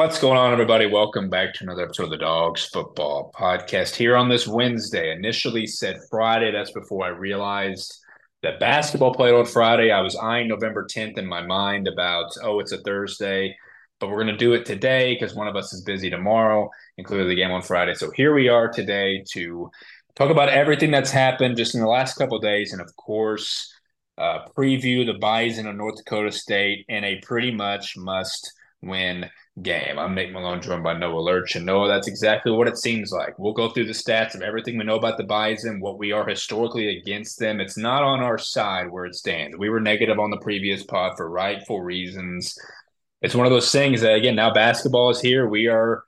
What's going on, everybody? Welcome back to another episode of the Dogs Football Podcast here on this Wednesday. Initially said Friday. That's before I realized that basketball played on Friday. I was eyeing November 10th in my mind about, oh, it's a Thursday, but we're going to do it today because one of us is busy tomorrow, including the game on Friday. So here we are today to talk about everything that's happened just in the last couple days. And of course, uh, preview the Bison of North Dakota State in a pretty much must win game. I'm Nate Malone, joined by Noah Lurch. And Noah, that's exactly what it seems like. We'll go through the stats of everything we know about the Bison, what we are historically against them. It's not on our side where it stands. We were negative on the previous pod for rightful reasons. It's one of those things that, again, now basketball is here. We are,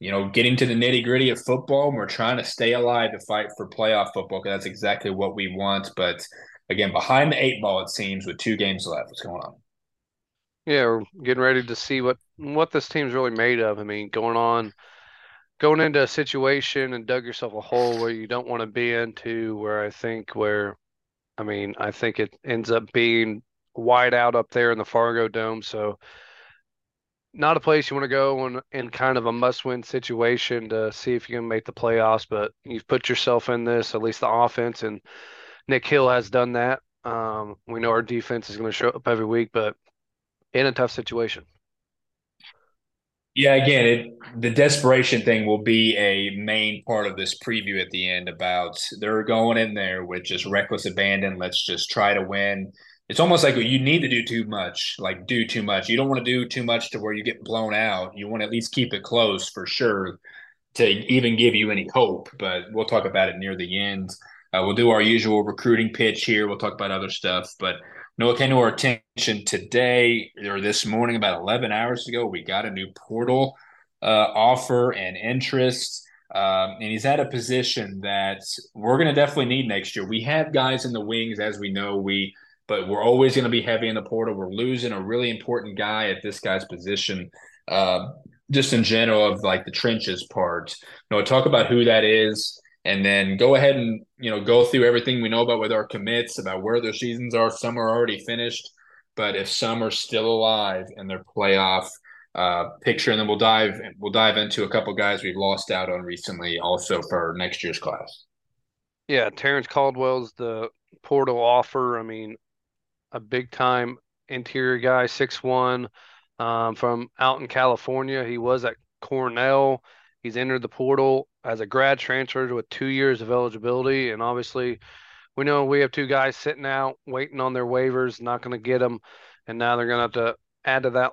you know, getting to the nitty gritty of football, and we're trying to stay alive to fight for playoff football because that's exactly what we want. But again, behind the eight ball, it seems, with two games left. What's going on? Yeah, we're getting ready to see what what this team's really made of. I mean, going on, going into a situation and dug yourself a hole where you don't want to be into. Where I think where, I mean, I think it ends up being wide out up there in the Fargo Dome. So, not a place you want to go in, in kind of a must-win situation to see if you can make the playoffs. But you've put yourself in this, at least the offense, and Nick Hill has done that. Um, we know our defense is going to show up every week, but in a tough situation. Yeah, again, it, the desperation thing will be a main part of this preview at the end about they're going in there with just reckless abandon. Let's just try to win. It's almost like you need to do too much, like do too much. You don't want to do too much to where you get blown out. You want to at least keep it close for sure to even give you any hope. But we'll talk about it near the end. Uh, we'll do our usual recruiting pitch here. We'll talk about other stuff, but no, it came to our attention today or this morning, about 11 hours ago. We got a new portal uh, offer and interest. Um, and he's at a position that we're going to definitely need next year. We have guys in the wings, as we know, we but we're always going to be heavy in the portal. We're losing a really important guy at this guy's position. Uh, just in general of like the trenches part. Know, talk about who that is and then go ahead and you know go through everything we know about with our commits about where their seasons are. Some are already finished, but if some are still alive in their playoff uh, picture, and then we'll dive we'll dive into a couple guys we've lost out on recently, also for next year's class. Yeah, Terrence Caldwell's the portal offer. I mean, a big time interior guy, six one, um, from out in California. He was at Cornell. He's entered the portal as a grad transfer with two years of eligibility. And obviously, we know we have two guys sitting out waiting on their waivers, not going to get them. And now they're going to have to add to that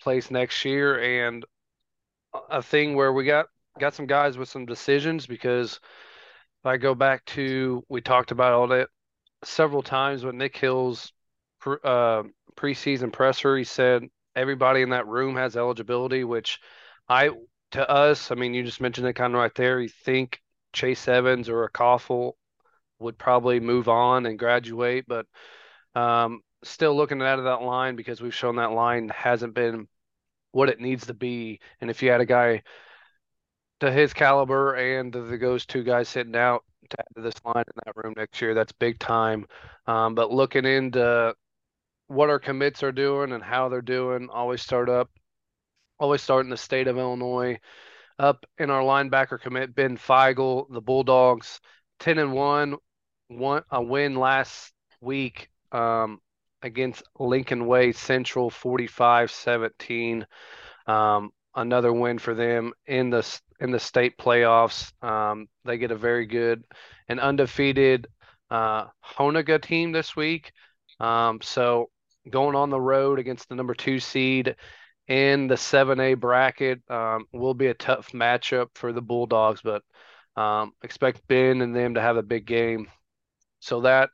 place next year. And a thing where we got got some guys with some decisions because if I go back to we talked about all that several times with Nick Hill's uh, preseason presser, he said everybody in that room has eligibility, which I to us, I mean, you just mentioned it kind of right there. You think Chase Evans or a Koffel would probably move on and graduate, but um, still looking at that line because we've shown that line hasn't been what it needs to be. And if you had a guy to his caliber and the those two guys sitting out to this line in that room next year, that's big time. Um, but looking into what our commits are doing and how they're doing, always start up always start in the state of Illinois. Up in our linebacker commit, Ben Feigl, the Bulldogs, 10 and 1, one a win last week um, against Lincoln Way Central 45 17. Um, another win for them in the in the state playoffs. Um, they get a very good and undefeated uh, Hononegah team this week. Um, so going on the road against the number two seed in the 7A bracket um, will be a tough matchup for the Bulldogs, but um, expect Ben and them to have a big game. So that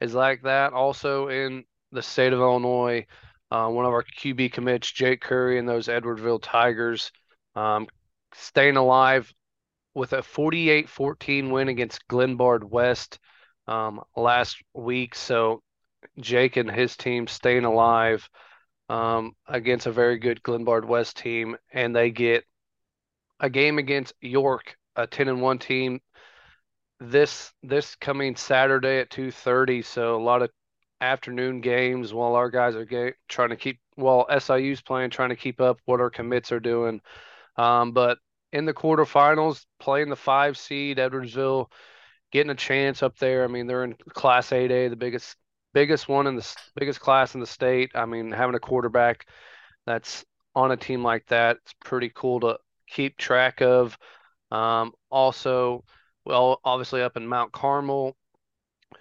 is like that. Also in the state of Illinois, uh, one of our QB commits, Jake Curry, and those Edwardsville Tigers, um, staying alive with a 48 14 win against Glenbard West um, last week. So Jake and his team staying alive um, against a very good Glenbard West team, and they get a game against York, a ten and one team. This this coming Saturday at two thirty, so a lot of afternoon games while our guys are trying to keep while SIU's playing, trying to keep up what our commits are doing. Um, but in the quarterfinals, playing the five seed, Edwardsville getting a chance up there. I mean, they're in Class 8A, the biggest biggest one in the biggest class in the state. I mean, having a quarterback that's on a team like that, it's pretty cool to keep track of. Um, also, well, obviously up in Mount Carmel,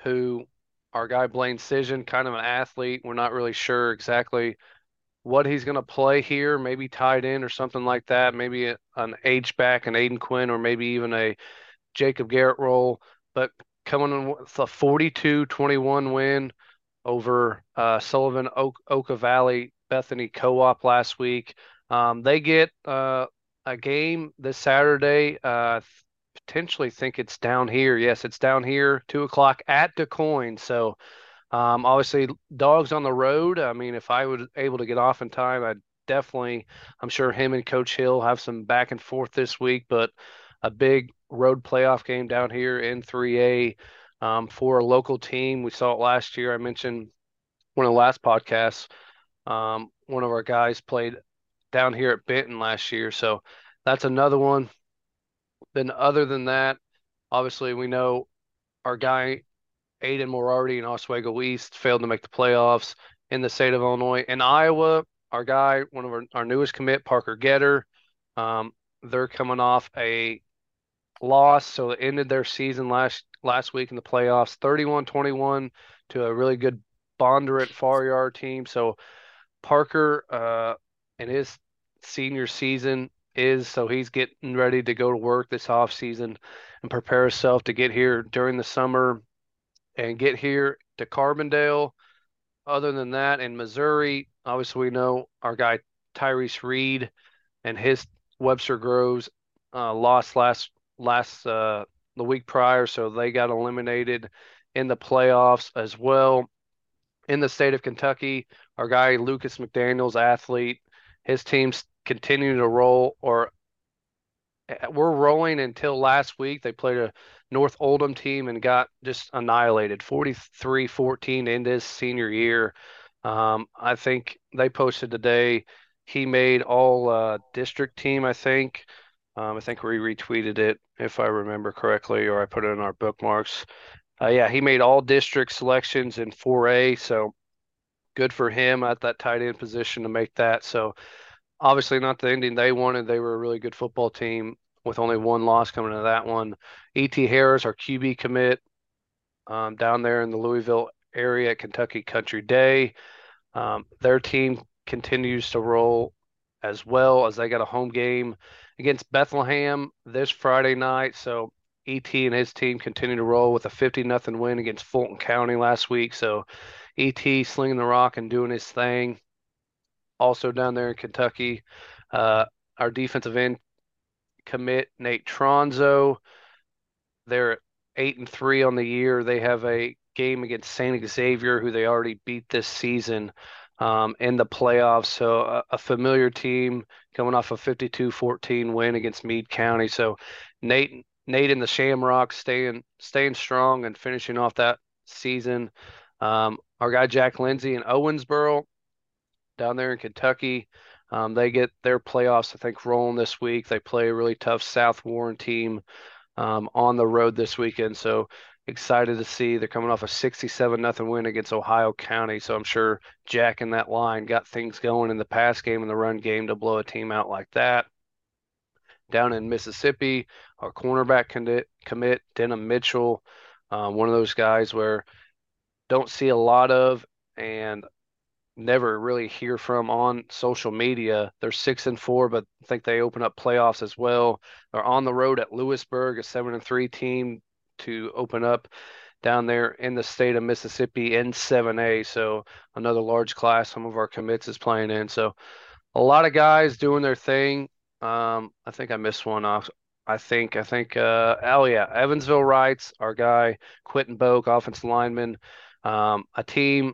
who our guy Blaine Cision, kind of an athlete. We're not really sure exactly what he's going to play here, maybe tied in or something like that. Maybe an H back, an Aiden Quinn, or maybe even a Jacob Garrett role. But coming in with a 42 21 win over uh, Sullivan Oak, Okaw Valley Bethany Co op last week. Um, they get uh, a game this Saturday. Uh, potentially think it's down here. Yes, it's down here, two o'clock at DuQuoin. So um, obviously, dogs on the road. I mean, if I was able to get off in time, I'd definitely. I'm sure him and Coach Hill have some back and forth this week, but a big road playoff game down here in 3A um, for a local team. We saw it last year. I mentioned one of the last podcasts. Um, one of our guys played down here at Benton last year, so that's another one. Then, other than that, obviously, we know our guy Aiden Morardi in Oswego East failed to make the playoffs in the state of Illinois. In Iowa, our guy, one of our, our newest commit, Parker Getter, um, they're coming off a loss, so it ended their season last last week in the playoffs, 31-21 to a really good Bondurant Farrar team. So Parker uh, in his senior season is so he's getting ready to go to work this off season and prepare himself to get here during the summer and get here to Carbondale. Other than that, in Missouri, obviously we know our guy Tyrese Reed and his Webster Groves uh, lost last last uh, the week prior, so they got eliminated in the playoffs as well. In the state of Kentucky, our guy Lucas McDaniel's athlete, his team's continue to roll or we're rolling until last week. They played a North Oldham team and got just annihilated 43 14 in his senior year. Um, I think they posted today he made all uh, district team, I think. Um, I think we retweeted it if I remember correctly, or I put it in our bookmarks. Uh, yeah, he made all district selections in 4A, so good for him at that tight end position to make that. So obviously not the ending they wanted. They were a really good football team with only one loss coming to that one. E.T. Harris, our QB commit, um, down there in the Louisville area at Kentucky Country Day. Um, their team continues to roll as well as they got a home game against Bethlehem this Friday night. So ET and his team continue to roll with a 50 nothing win against Fulton County last week. So ET slinging the rock and doing his thing. Also down there in Kentucky, uh, our defensive end commit Nate Tronzo. They're eight and three on the year. They have a game against Saint Xavier, who they already beat this season um, in the playoffs. So a, a, familiar team coming off a 52-14 win against Meade County. So Nate Nate and the Shamrocks staying staying strong and finishing off that season. Um, our guy Jack Lindsay in Owensboro down there in Kentucky. Um, they get their playoffs, I think, rolling this week. They play a really tough South Warren team um, on the road this weekend. So excited to see they're coming off a 67 nothing win against Ohio County. So I'm sure Jack in that line got things going in the pass game and the run game to blow a team out like that. Down in Mississippi, our cornerback commit, commit Denham Mitchell, um, one of those guys where don't see a lot of and never really hear from on social media. They're six and four, but I think they open up playoffs as well. They're on the road at Lewisburg, a seven and three team to open up down there in the state of Mississippi in 7A. So another large class some of our commits is playing in. So a lot of guys doing their thing. Um, I think I missed one off. I think I think uh, oh yeah, Evansville Reitz, our guy Quentin Boak, offensive lineman. Um, a team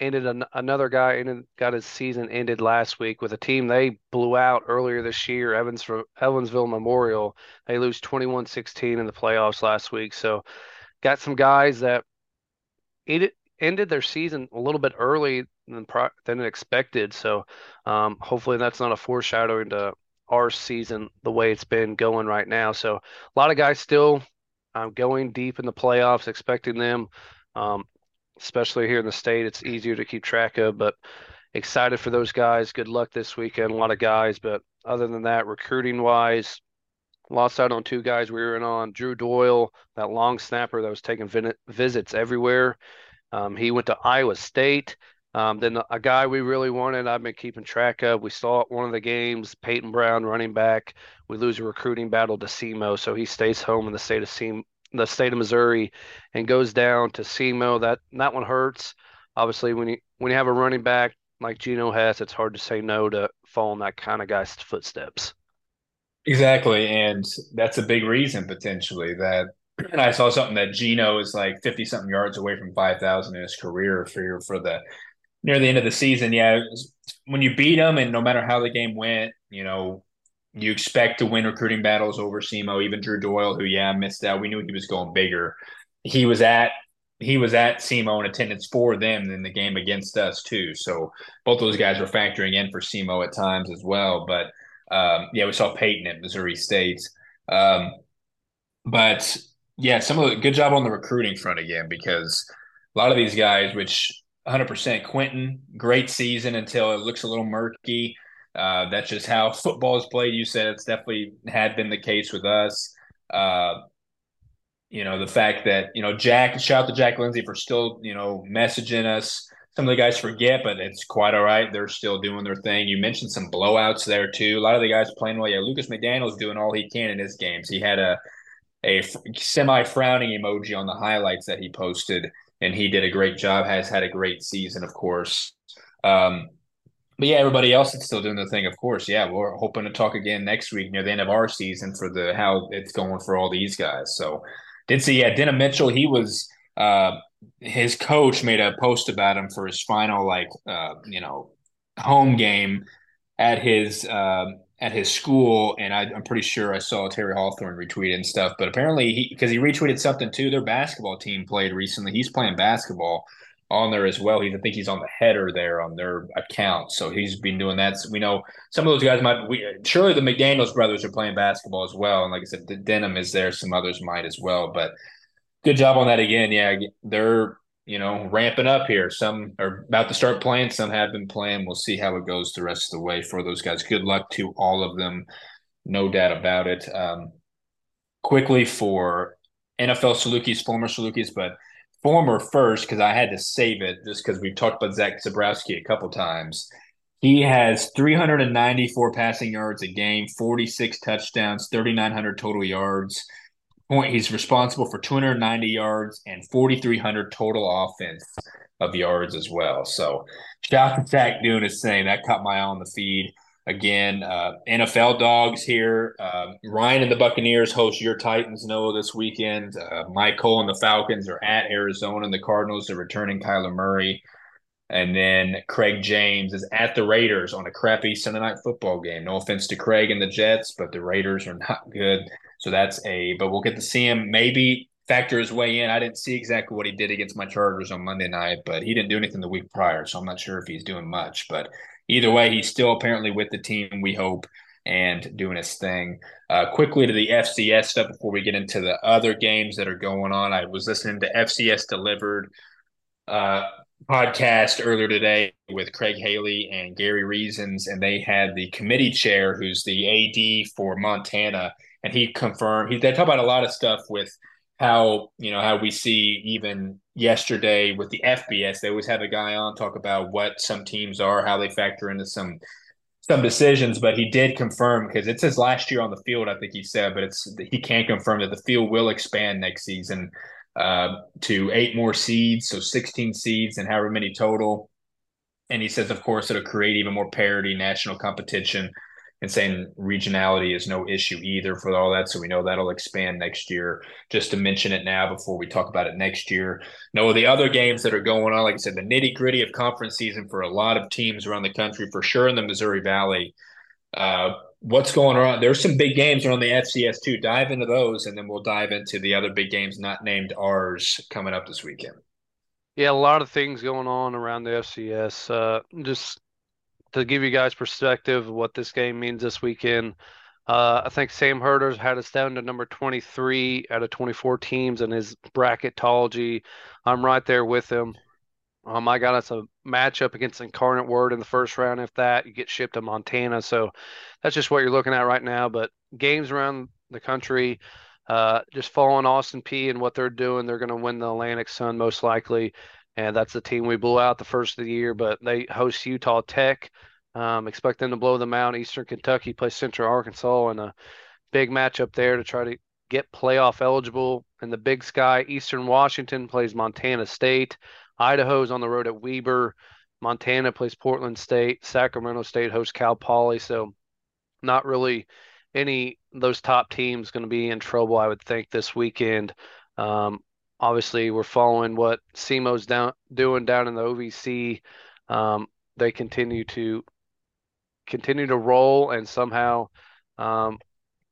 ended an, another guy ended, got his season ended last week with a team they blew out earlier this year, Evans Evansville Memorial. They lose 21-16 in the playoffs last week. So got some guys that ended, ended their season a little bit early than than expected. So um, hopefully that's not a foreshadowing to our season the way it's been going right now. So a lot of guys still um, going deep in the playoffs, expecting them, um, especially here in the state. It's easier to keep track of, but excited for those guys. Good luck this weekend. A lot of guys, but other than that, recruiting wise, lost out on two guys we were in on. Drew Doyle, that long snapper that was taking visits everywhere. Um, he went to Iowa State. Um, then a guy we really wanted, I've been keeping track of. We saw at one of the games, Peyton Brown, running back. We lose a recruiting battle to SEMO, so he stays home in the state of the state of Missouri, and goes down to SEMO. That that one hurts. Obviously, when you when you have a running back like Geno has, it's hard to say no to following that kind of guy's footsteps. Exactly, and that's a big reason potentially that. And I saw something that Geno is like fifty something yards away from five thousand in his career for for the near the end of the season, yeah, when you beat them, and no matter how the game went, you know, you expect to win recruiting battles over SEMO. Even Drew Doyle, who yeah missed out, we knew he was going bigger. He was at he was at SEMO in attendance for them in the game against us too. So both those guys were factoring in for SEMO at times as well. But um, yeah, we saw Peyton at Missouri State. Um, but yeah, some of the good job on the recruiting front again because a lot of these guys, which 100% Quentin. Great season until it looks a little murky. Uh, that's just how football is played. You said it's definitely had been the case with us. Uh, you know, the fact that, you know, Jack, shout out to Jack Lindsay for still, you know, messaging us. Some of the guys forget, but it's quite all right. They're still doing their thing. You mentioned some blowouts there, too. A lot of the guys playing well. Yeah, Lucas McDaniel's doing all he can in his games. He had a, a semi frowning emoji on the highlights that he posted and he did a great job. Has had a great season, of course. Um, but yeah, everybody else is still doing the thing. Of course, yeah, we're hoping to talk again next week near the end of our season for the how it's going for all these guys. So did see yeah, Denham Mitchell. He was uh, his coach made a post about him for his final like uh, you know home game at his uh, at his school, and I, am pretty sure I saw Terry Hawthorne retweet and stuff. But apparently, he because he retweeted something too. Their basketball team played recently. He's playing basketball on there as well. He's I think he's on the header there on their account. So he's been doing that. So we know some of those guys might. We, surely the McDaniel's brothers are playing basketball as well. And like I said, the Denham is there. Some others might as well. But good job on that again. Yeah, they're you know, ramping up here. Some are about to start playing, some have been playing. We'll see how it goes the rest of the way for those guys. Good luck to all of them, no doubt about it. Um, quickly for NFL Salukis, former Salukis, but former first because I had to save it just because we've talked about Zach Zabrowski a couple times. He has 394 passing yards a game, 46 touchdowns, 3,900 total yards point. He's responsible for 290 yards and 4,300 total offense of yards as well. So shout out to Zach doing his thing. That caught my eye on the feed. Again, uh, NFL dogs here. Uh, Ryan and the Buccaneers host your Titans, Noah, this weekend. Uh, Cole and the Falcons are at Arizona, and the Cardinals are returning Kyler Murray. And then Craig James is at the Raiders on a crappy Sunday night football game. No offense to Craig and the Jets, but the Raiders are not good. So that's a, but we'll get to see him maybe factor his way in. I didn't see exactly what he did against my Chargers on Monday night, but he didn't do anything the week prior. So I'm not sure if he's doing much. But either way, he's still apparently with the team, we hope, and doing his thing. Uh, quickly to the FCS stuff before we get into the other games that are going on. I was listening to FCS Delivered. Uh, podcast earlier today with Craig Haley and Gary Reasons, and they had the committee chair who's the AD for Montana and he confirmed he they talk about a lot of stuff with how you know how we see even yesterday with the FBS they always have a guy on talk about what some teams are how they factor into some some decisions but he did confirm because it's his last year on the field I think he said but it's he can't confirm that the field will expand next season uh, to eight more seeds so 16 seeds and however many total. And he says of course it'll create even more parity national competition and saying regionality is no issue either for all that. So we know that'll expand next year. Just to mention it now before we talk about it next year. No, the other games that are going on, like I said, the nitty gritty of conference season for a lot of teams around the country, for sure in the Missouri Valley. Uh, what's going on? There's some big games around the FCS too. Dive into those, and then we'll dive into the other big games not named ours coming up this weekend. Yeah, a lot of things going on around the FCS. Uh, just to give you guys perspective what this game means this weekend. Uh, I think Sam Herder's had us down to number 23 out of 24 teams in his bracketology. I'm right there with him. Um, I got us a matchup against Incarnate Word in the first round. If that, you get shipped to Montana. So that's just what you're looking at right now. But games around the country, uh, just following Austin Peay and what they're doing, they're going to win the Atlantic Sun most likely. And that's the team we blew out the first of the year. But they host Utah Tech. Um, expect them to blow them out. Eastern Kentucky plays Central Arkansas in a big matchup there to try to get playoff eligible. In the Big Sky, Eastern Washington plays Montana State. Idaho's on the road at Weber. Montana plays Portland State. Sacramento State hosts Cal Poly. So, not really any those top teams going to be in trouble, I would think, this weekend. Um, obviously, we're following what SEMO's down doing down in the OVC. Um, they continue to continue to roll and somehow um,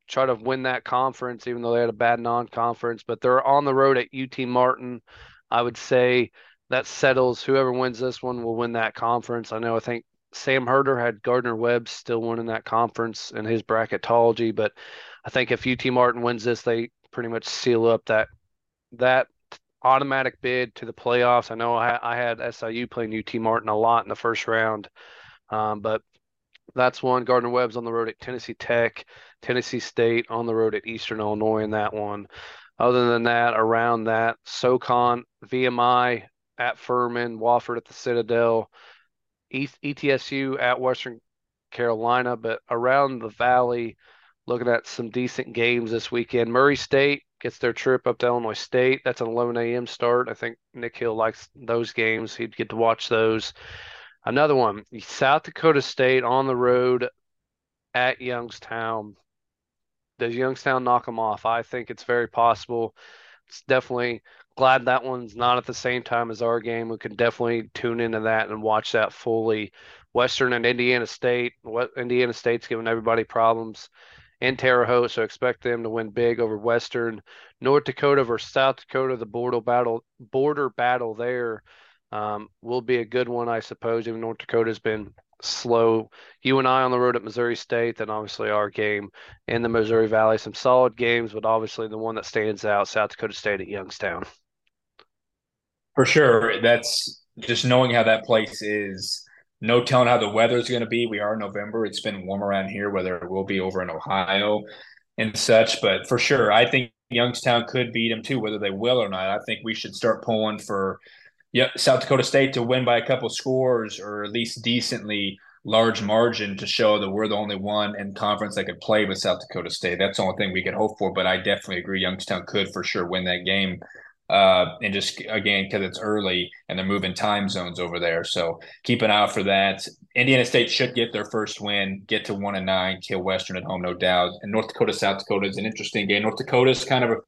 try to win that conference, even though they had a bad non-conference. But they're on the road at UT Martin. I would say that settles whoever wins this one will win that conference. I know I think Sam Herder had Gardner Webb still winning that conference in his bracketology, but I think if UT Martin wins this, they pretty much seal up that that automatic bid to the playoffs. I know I, I had SIU playing UT Martin a lot in the first round, um, but that's one. Gardner Webb's on the road at Tennessee Tech, Tennessee State on the road at Eastern Illinois in that one. Other than that, around that, SoCon, VMI, at Furman, Wofford at the Citadel, ETSU at Western Carolina, but around the valley, looking at some decent games this weekend. Murray State gets their trip up to Illinois State. That's an 11 a.m. start. I think Nick Hill likes those games. He'd get to watch those. Another one, South Dakota State on the road at Youngstown. Does Youngstown knock them off? I think it's very possible. It's definitely glad that one's not at the same time as our game. We can definitely tune into that and watch that fully. Western and Indiana State. What Indiana State's giving everybody problems in Terre Haute, so expect them to win big over Western. North Dakota versus South Dakota, the border battle, border battle there um, will be a good one, I suppose. Even North Dakota's been slow. UNI on the road at Missouri State, then obviously our game in the Missouri Valley. Some solid games, but obviously the one that stands out, South Dakota State at Youngstown. For sure. That's just knowing how that place is. No telling how the weather is going to be. We are in November. It's been warm around here, whether it will be over in Ohio and such. But for sure, I think Youngstown could beat them too, whether they will or not. I think we should start pulling for yeah, South Dakota State to win by a couple scores or at least decently large margin to show that we're the only one in conference that could play with South Dakota State. That's the only thing we could hope for. But I definitely agree Youngstown could for sure win that game uh, and just again because it's early and they're moving time zones over there. So keep an eye out for that. Indiana State should get their first win, get to one and nine, kill Western at home, no doubt. And North Dakota, South Dakota is an interesting game. North Dakota is kind of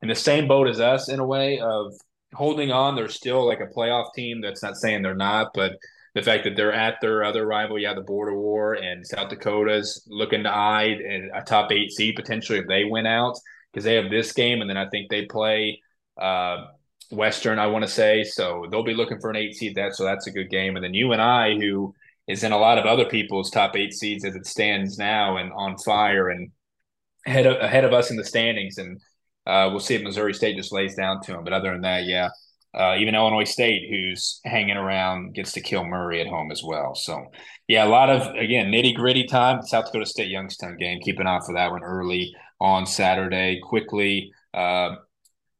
in the same boat as us in a way of holding on. They're still like a playoff team. That's not saying they're not, but the fact that they're at their other rival, yeah, the border war, and South Dakota's looking to eye a top eight seed potentially if they win out because they have this game, and then I think they play uh, Western, I want to say. So they'll be looking for an eight seed. That so that's a good game. And then UNI, who is in a lot of other people's top eight seeds as it stands now, and on fire and ahead of, ahead of us in the standings. And uh, we'll see if Missouri State just lays down to them. But other than that, yeah. Uh, even Illinois State, who's hanging around, gets to kill Murray at home as well. So, yeah, a lot of again nitty gritty time. South Dakota State Youngstown game. Keep an eye for that one early on Saturday. Quickly, uh,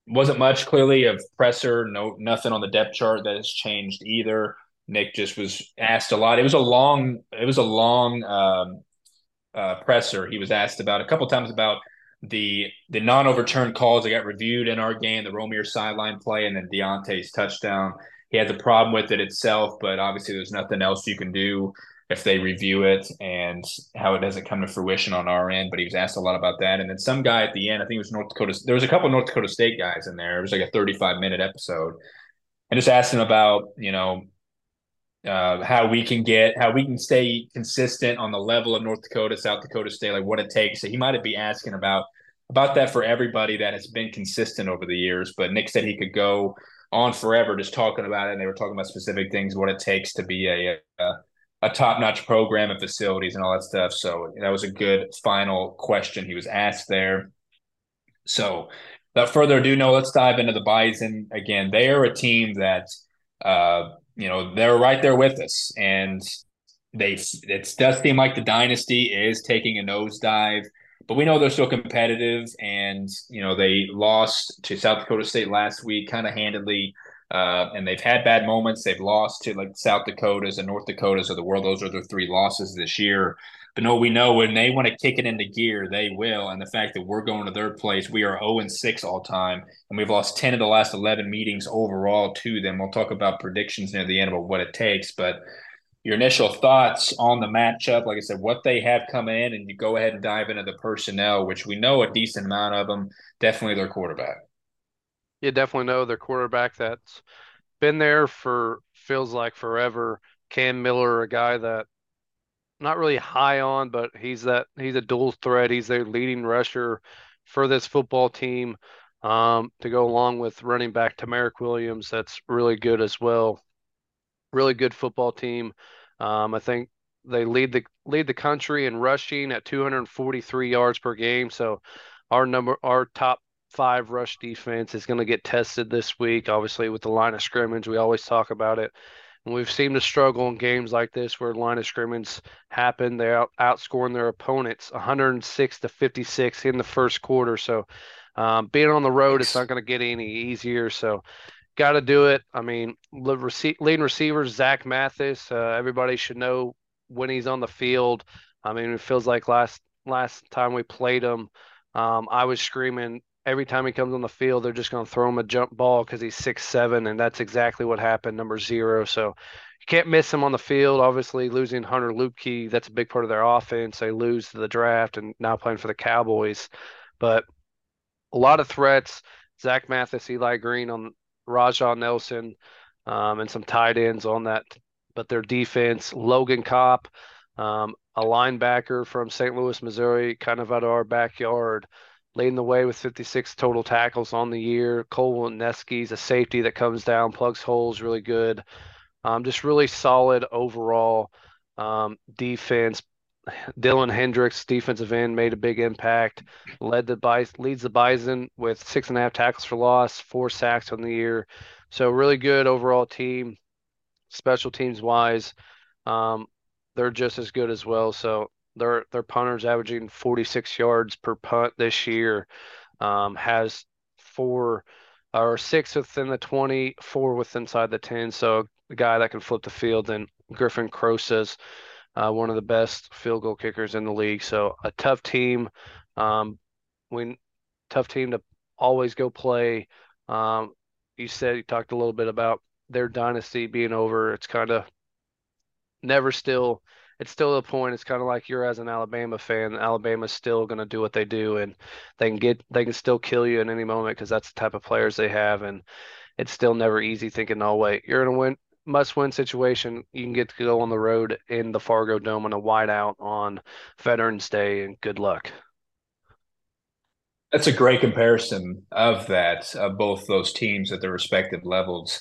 wasn't much clearly of presser. No, nothing on the depth chart that has changed either. Nick just was asked a lot. It was a long. It was a long um, uh, presser. He was asked about a couple times about the the non overturned calls that got reviewed in our game, the Romeir sideline play, and then Deontay's touchdown. He had the problem with it itself, but obviously there's nothing else you can do if they review it and how it doesn't come to fruition on our end. But he was asked a lot about that. And then some guy at the end, I think it was North Dakota, there was a couple North Dakota State guys in there. It was like a 35 minute episode. And just asked him about, you know, uh, how we can get, how we can stay consistent on the level of North Dakota, South Dakota State, like what it takes. So he might be asking about about that for everybody that has been consistent over the years. But Nick said he could go on forever just talking about it. And they were talking about specific things, what it takes to be a, a, a top notch program and facilities and all that stuff. So that was a good final question he was asked there. So without further ado, no, let's dive into the Bison. Again, they are a team that, uh, you know, they're right there with us. And they, it does seem like the dynasty is taking a nosedive but we know they're still competitive and you know they lost to south dakota state last week kind of handedly uh, and they've had bad moments they've lost to like south dakotas and north dakotas of the world those are their three losses this year but no we know when they want to kick it into gear they will and the fact that we're going to their place we are 0 and 6 all time and we've lost 10 of the last 11 meetings overall to them we'll talk about predictions near the end about what it takes but your initial thoughts on the matchup. Like I said, what they have come in, and you go ahead and dive into the personnel, which we know a decent amount of them. Definitely their quarterback. You definitely know their quarterback that's been there for feels like forever. Cam Miller, a guy that not really high on, but he's that he's a dual threat. He's their leading rusher for this football team. Um, to go along with running back Tamarick Williams, that's really good as well really good football team. Um, I think they lead the lead the country in rushing at 243 yards per game. So our number our top five rush defense is going to get tested this week. Obviously, with the line of scrimmage, we always talk about it. And we've seemed to struggle in games like this where line of scrimmage happen. They're out, outscoring their opponents 106 to 56 in the first quarter. So um, being on the road, it's not going to get any easier. So got to do it. I mean, leading receivers Zach Mathis. Uh, everybody should know when he's on the field. I mean, it feels like last last time we played him, um, I was screaming every time he comes on the field. They're just going to throw him a jump ball because he's six seven, and that's exactly what happened. Number zero. So you can't miss him on the field. Obviously, losing Hunter Luepke, that's a big part of their offense. They lose the draft and now playing for the Cowboys, but a lot of threats. Zach Mathis, Eli Green on Rajah Nelson, um, and some tight ends on that. But their defense, Logan Kopp, um, a linebacker from St. Louis, Missouri, kind of out of our backyard, leading the way with 56 total tackles on the year. Cole Neski's a safety that comes down, plugs holes really good. Um, just really solid overall um, defense. Dylan Hendricks, defensive end, made a big impact. Led the Bison, leads the Bison with six and a half tackles for loss, four sacks on the year. So really good overall team. Special teams wise, um, they're just as good as well. So their their punters averaging 46 yards per punt this year. Um, has four or six within the 20, four within inside the 10. So a guy that can flip the field. And Griffin Crosa's uh, one of the best field goal kickers in the league. So a tough team. Um, we tough team to always go play. Um, you said you talked a little bit about their dynasty being over. It's kind of never still. It's still a point. It's kind of like you're as an Alabama fan. Alabama's still going to do what they do, and they can get they can still kill you in any moment because that's the type of players they have. And it's still never easy thinking, "Oh wait, you're in a win must win situation, you can get to go on the road in the Fargo Dome on a whiteout on Veterans Day, and good luck. That's a great comparison of that, of both those teams at their respective levels.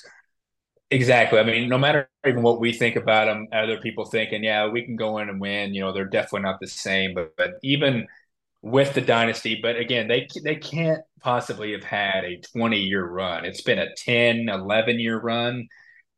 Exactly. I mean, no matter even what we think about them, other people thinking, yeah, we can go in and win. You know, they're definitely not the same. But but even with the dynasty, but again, they they can't possibly have had a 20 year run. It's been a 10, 11 year run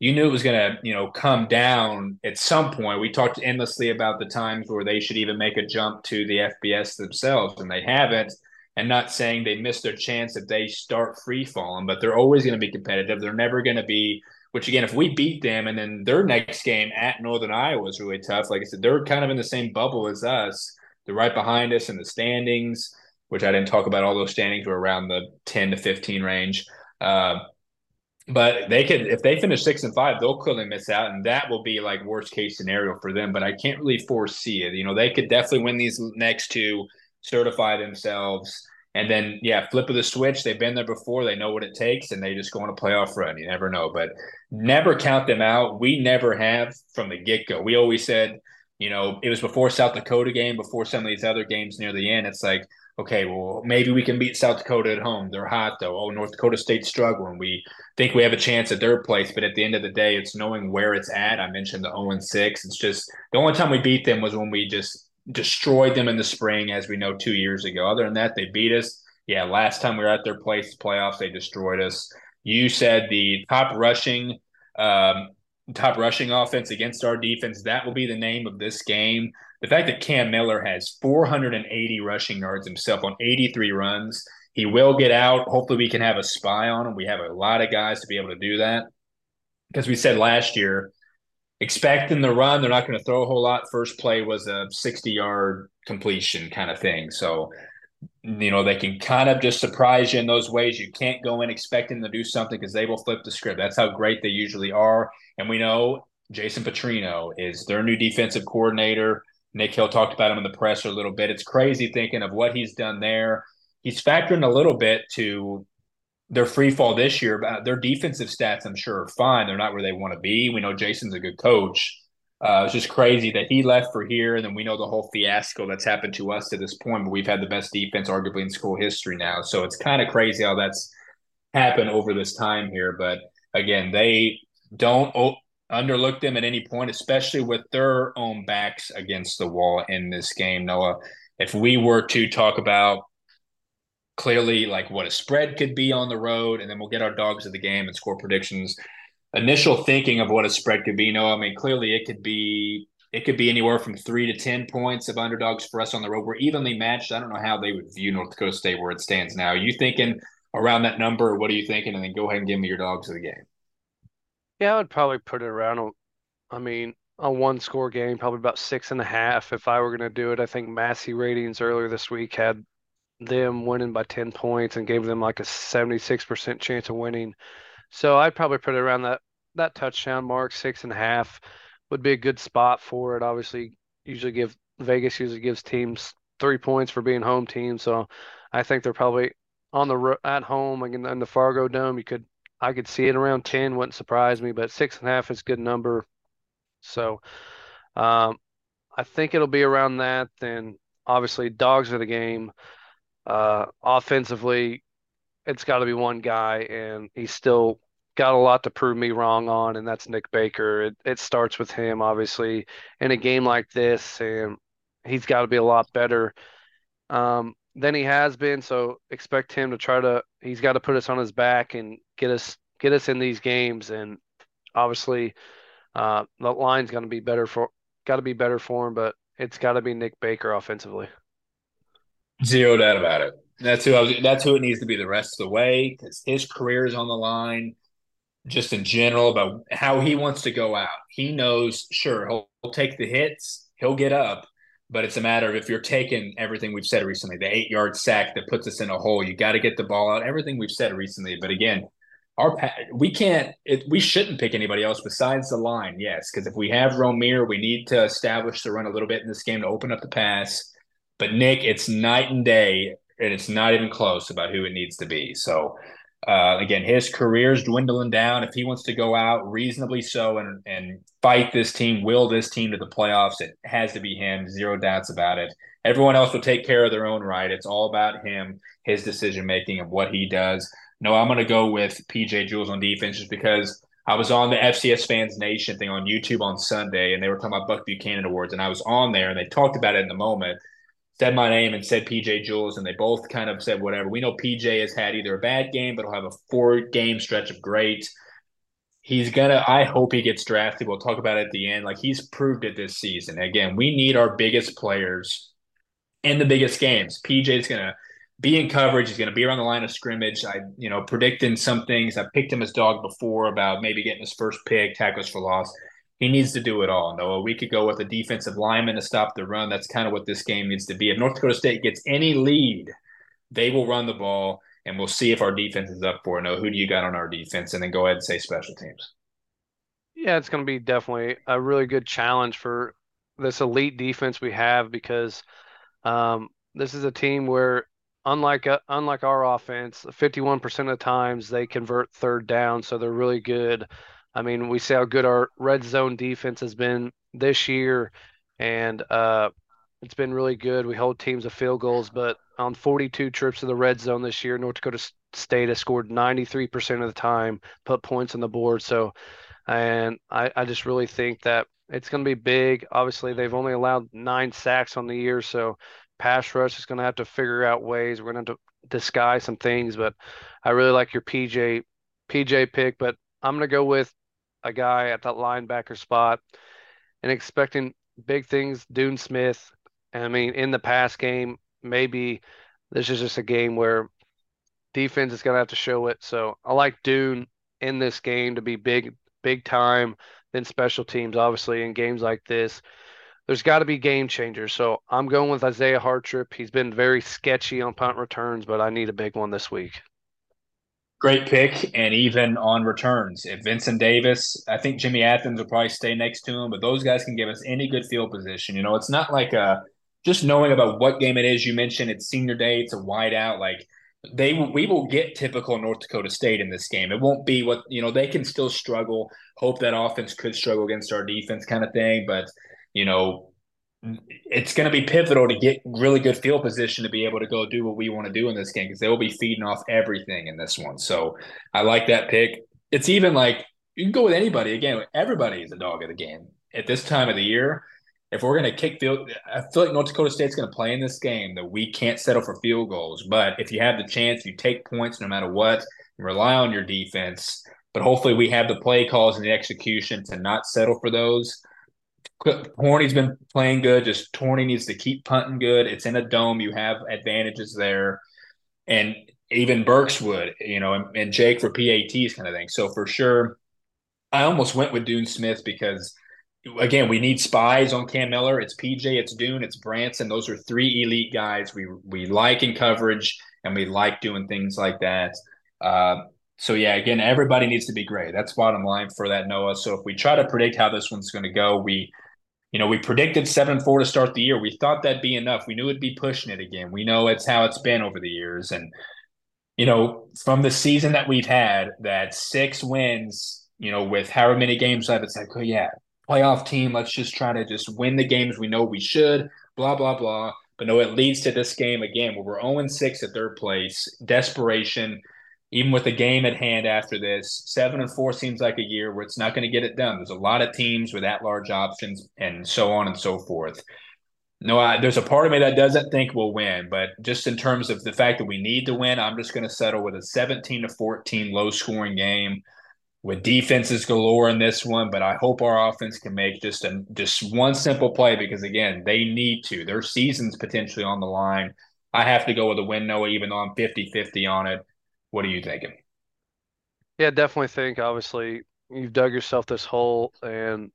you knew it was going to, you know, come down at some point. We talked endlessly about the times where they should even make a jump to the FBS themselves, and they haven't. And not saying they missed their chance if they start free falling, but they're always going to be competitive. They're never going to be. Which again, if we beat them, and then their next game at Northern Iowa is really tough. Like I said, they're kind of in the same bubble as us. They're right behind us in the standings, which I didn't talk about. All those standings were around the ten to fifteen range. Uh, but they could if they finish six and five, they'll clearly miss out, and that will be like worst case scenario for them. But I can't really foresee it. You know, they could definitely win these next two, certify themselves, and then yeah, flip of the switch. They've been there before. They know what it takes, and they just go on a playoff run. You never know, but never count them out. We never have from the get go. We always said You know, it was before South Dakota game, before some of these other games near the end. It's like, okay, well, maybe we can beat South Dakota at home. They're hot though. Oh, North Dakota State's struggling. We think we have a chance at their place, but at the end of the day, it's knowing where it's at. I mentioned the 0 6. It's just the only time we beat them was when we just destroyed them in the spring, as we know two years ago. Other than that, they beat us. Yeah, last time we were at their place, playoffs, they destroyed us. You said the top rushing um, top rushing offense against our defense. That will be the name of this game. The fact that Cam Miller has 480 rushing yards himself on 83 runs. He will get out. Hopefully, we can have a spy on him. We have a lot of guys to be able to do that. Because we said last year, expecting the run, they're not going to throw a whole lot. First play was a 60 yard completion kind of thing. So you know, they can kind of just surprise you in those ways. You can't go in expecting to do something because they will flip the script. That's how great they usually are. And we know Jason Petrino is their new defensive coordinator. Nick Hill talked about him in the presser a little bit. It's crazy thinking of what he's done there. He's factoring a little bit to their free fall this year. But their defensive stats, I'm sure, are fine. They're not where they want to be. We know Jason's a good coach. Uh, it's just crazy that he left for here, and then we know the whole fiasco that's happened to us to this point. But we've had the best defense, arguably in school history now, so it's kind of crazy how that's happened over this time here. But again, they don't o- underlook them at any point, especially with their own backs against the wall in this game. Noah, if we were to talk about clearly like what a spread could be on the road, and then we'll get our dogs of the game and score predictions initial thinking of what a spread could be. No, I mean clearly it could be it could be anywhere from three to ten points of underdogs for us on the road. We're evenly matched. I don't know how they would view North Dakota State where it stands now. Are you thinking around that number, what are you thinking? And then go ahead and give me your dogs of the game. Yeah, I would probably put it around. I mean, a one score game, probably about six and a half if I were going to do it. I think Massey ratings earlier this week had them winning by 10 points and gave them like a 76% chance of winning. So I'd probably put it around that that touchdown mark, six and a half, would be a good spot for it. Obviously, usually give Vegas usually gives teams three points for being home team. So I think they're probably on the at home in, in the Fargo Dome. You could I could see it around ten. Wouldn't surprise me, but six and a half is a good number. So um, I think it'll be around that. Then obviously dogs are the game. Uh, offensively, it's got to be one guy, and he's still got a lot to prove me wrong on, and that's Nick Baker. It, it starts with him, obviously, in a game like this, and he's got to be a lot better um, than he has been. So expect him to try to. He's got to put us on his back and get us get us in these games, and obviously, uh, the line's going to be better for got to be better for him, but it's got to be Nick Baker offensively. Zero doubt about it. That's who I was, that's who it needs to be the rest of the way because his career is on the line just in general about how he wants to go out. He knows, sure, he'll, he'll, take the hits, he'll get up, but it's a matter of if you're taking everything we've said recently, the eight yard sack that puts us in a hole, you got to get the ball out. Everything we've said recently, but again, our we can't, it, we shouldn't pick anybody else besides the line. Yes, because if we have Romeir, we need to establish the run a little bit in this game to open up the pass. But Nick, it's night and day, and it's not even close about who it needs to be. So uh, again, his career is dwindling down. If he wants to go out reasonably so and and fight this team, will this team to the playoffs, it has to be him. Zero doubts about it. Everyone else will take care of their own right. It's all about him, his decision making, and what he does. No, I'm going to go with PJ Jules on defense just because I was on the FCS Fans Nation thing on YouTube on Sunday, and they were talking about Buck Buchanan Awards, and I was on there, and they talked about it in the moment said my name and said PJ Jules, and they both kind of said whatever. We know PJ has had either a bad game, but he'll have a four game stretch of great. He's gonna. I hope he gets drafted. We'll talk about it at the end. Like he's proved it this season. Again, we need our biggest players in the biggest games. PJ's gonna be in coverage. He's gonna be around the line of scrimmage. I, you know, predicting some things. I picked him as dog before about maybe getting his first pick, tackles for loss he needs to do it all. Noah, we could go with a defensive lineman to stop the run. That's kind of what this game needs to be. If North Dakota State gets any lead, they will run the ball, and we'll see if our defense is up for it. No, who do you got on our defense? And then go ahead and say special teams. Yeah, it's going to be definitely a really good challenge for this elite defense we have because um, this is a team where unlike uh, unlike our offense, 51% of the times they convert third down, so they're really good I mean, we see how good our red zone defense has been this year. and uh, it's been really good. We hold teams to field goals, but on 42 trips to the red zone this year, North Dakota State has scored 93% of the time, put points on the board. So, and I, I just really think that it's going to be big. Obviously, they've only allowed nine sacks on the year, so pass rush is going to have to figure out ways. We're going to to disguise some things, but I really like your PJ PJ pick. But I'm going to go with a guy at that linebacker spot and expecting big things. Dune Smith. I mean, in the pass game, maybe this is just a game where defense is going to have to show it. So I like Dune in this game to be big, big time. Then special teams, obviously, in games like this, there's got to be game changers. So I'm going with Isaiah Hartrip. He's been very sketchy on punt returns, but I need a big one this week. Great pick, and even on returns. If Vincent Davis, I think Jimmy Athens will probably stay next to him, but those guys can give us any good field position. You know, it's not like a just knowing about what game it is. You mentioned it's senior day, it's a wide out. Like they we will get typical North Dakota State in this game. It won't be what you know they can still struggle. Hope that offense could struggle against our defense, kind of thing. But you know, it's going to be pivotal to get really good field position to be able to go do what we want to do in this game because they will be feeding off everything in this one. So I like that pick. It's even like you can go with anybody. Again, everybody is a dog of the game at this time of the year if we're going to kick field, I feel like North Dakota State's going to play in this game that we can't settle for field goals. But if you have the chance, you take points no matter what, rely on your defense. But hopefully, we have the play calls and the execution to not settle for those. Horny's been playing good. Just Torney needs to keep punting good. It's in a dome. You have advantages there. And even Burks would, you know, and, and Jake for PATs kind of thing. So for sure, I almost went with Doone Smith because – again, we need spies on Cam Miller. It's PJ, it's Doone, it's Branson. Those are three elite guys we we like in coverage and we like doing things like that. Uh, so yeah, again, everybody needs to be great. That's bottom line for that Noah. So if we try to predict how this one's going to go, we you know, we predicted seven four to start the year. We thought that'd be enough. We knew it'd be pushing it again. We know it's how it's been over the years. And, you know, from the season that we've had, that six wins, you know, with however many games left, it's like, oh yeah, playoff team. Let's just try to just win the games we know we should, blah, blah, blah. But no, it leads to this game again where we're 0 6 at third place. Desperation, even with the game at hand after this. 7 and 4 seems like a year where it's not going to get it done. There's a lot of teams with at large options and so on and so forth. No, I, there's a part of me that doesn't think we'll win, but just in terms of the fact that we need to win, I'm just going to settle with a 17 to 14 low scoring game with defenses galore in this one, but I hope our offense can make just a just one simple play because again, they need to. Their season's potentially on the line. I have to go with a win, Noah, even though I'm 50-50 on it. What are you thinking? Yeah, definitely think obviously you've dug yourself this hole and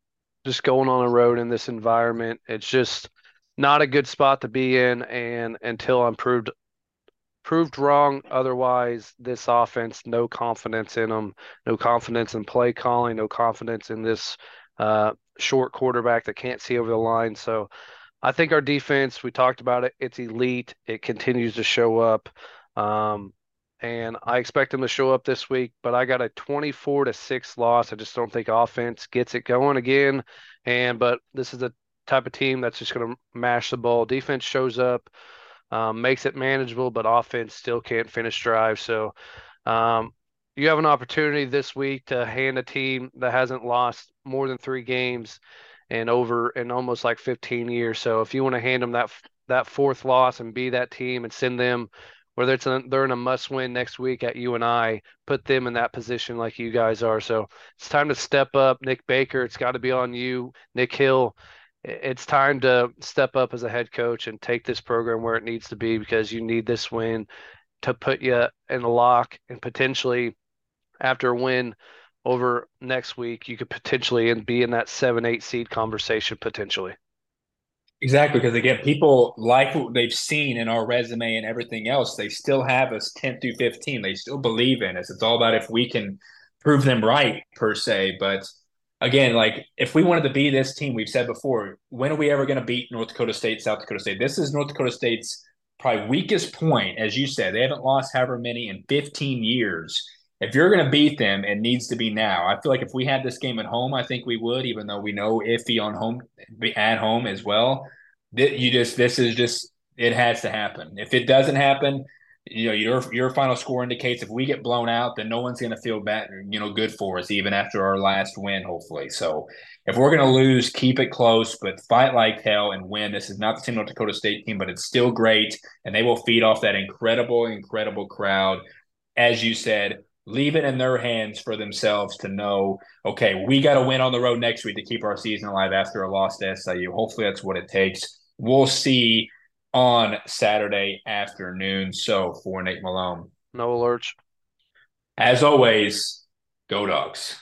just going on a road in this environment, it's just not a good spot to be in and until I'm proved proved wrong. Otherwise, this offense, no confidence in them, no confidence in play calling, no confidence in this uh, short quarterback that can't see over the line. So I think our defense, we talked about it, it's elite. It continues to show up. Um, and I expect them to show up this week, but I got a 24 to 6 loss. I just don't think offense gets it going again. And but this is the type of team that's just going to mash the ball. Defense shows up um, makes it manageable, but offense still can't finish drives. So um, you have an opportunity this week to hand a team that hasn't lost more than three games and over in almost like 15 years. So if you want to hand them that that fourth loss and be that team and send them whether it's a, they're in a must win next week at UNI, put them in that position like you guys are. So it's time to step up. Nick Baker, it's got to be on you. Nick Hill, it's time to step up as a head coach and take this program where it needs to be because you need this win to put you in the lock and potentially after a win over next week you could potentially and be in that seven eight seed conversation potentially exactly because again people like what they've seen in our resume and everything else they still have us 10 through 15 they still believe in us it's all about if we can prove them right per se but again, like if we wanted to be this team, we've said before, when are we ever going to beat North Dakota State, South Dakota State? This is North Dakota State's probably weakest point, as you said. They haven't lost however many in 15 years. If you're going to beat them, it needs to be now. I feel like if we had this game at home, I think we would, even though we know iffy on home at home as well. That You just this is just it has to happen. If it doesn't happen, you know your your final score indicates if we get blown out, then no one's going to feel bad, you know, good for us even after our last win, hopefully. So if we're going to lose, keep it close, but fight like hell and win. This is not the same North Dakota State team, but it's still great, and they will feed off that incredible, incredible crowd. As you said, leave it in their hands for themselves to know, okay, we got to win on the road next week to keep our season alive after a loss to SIU. Hopefully, that's what it takes. We'll see on Saturday afternoon. So for Nate Malone, no alerts. As always, go dogs.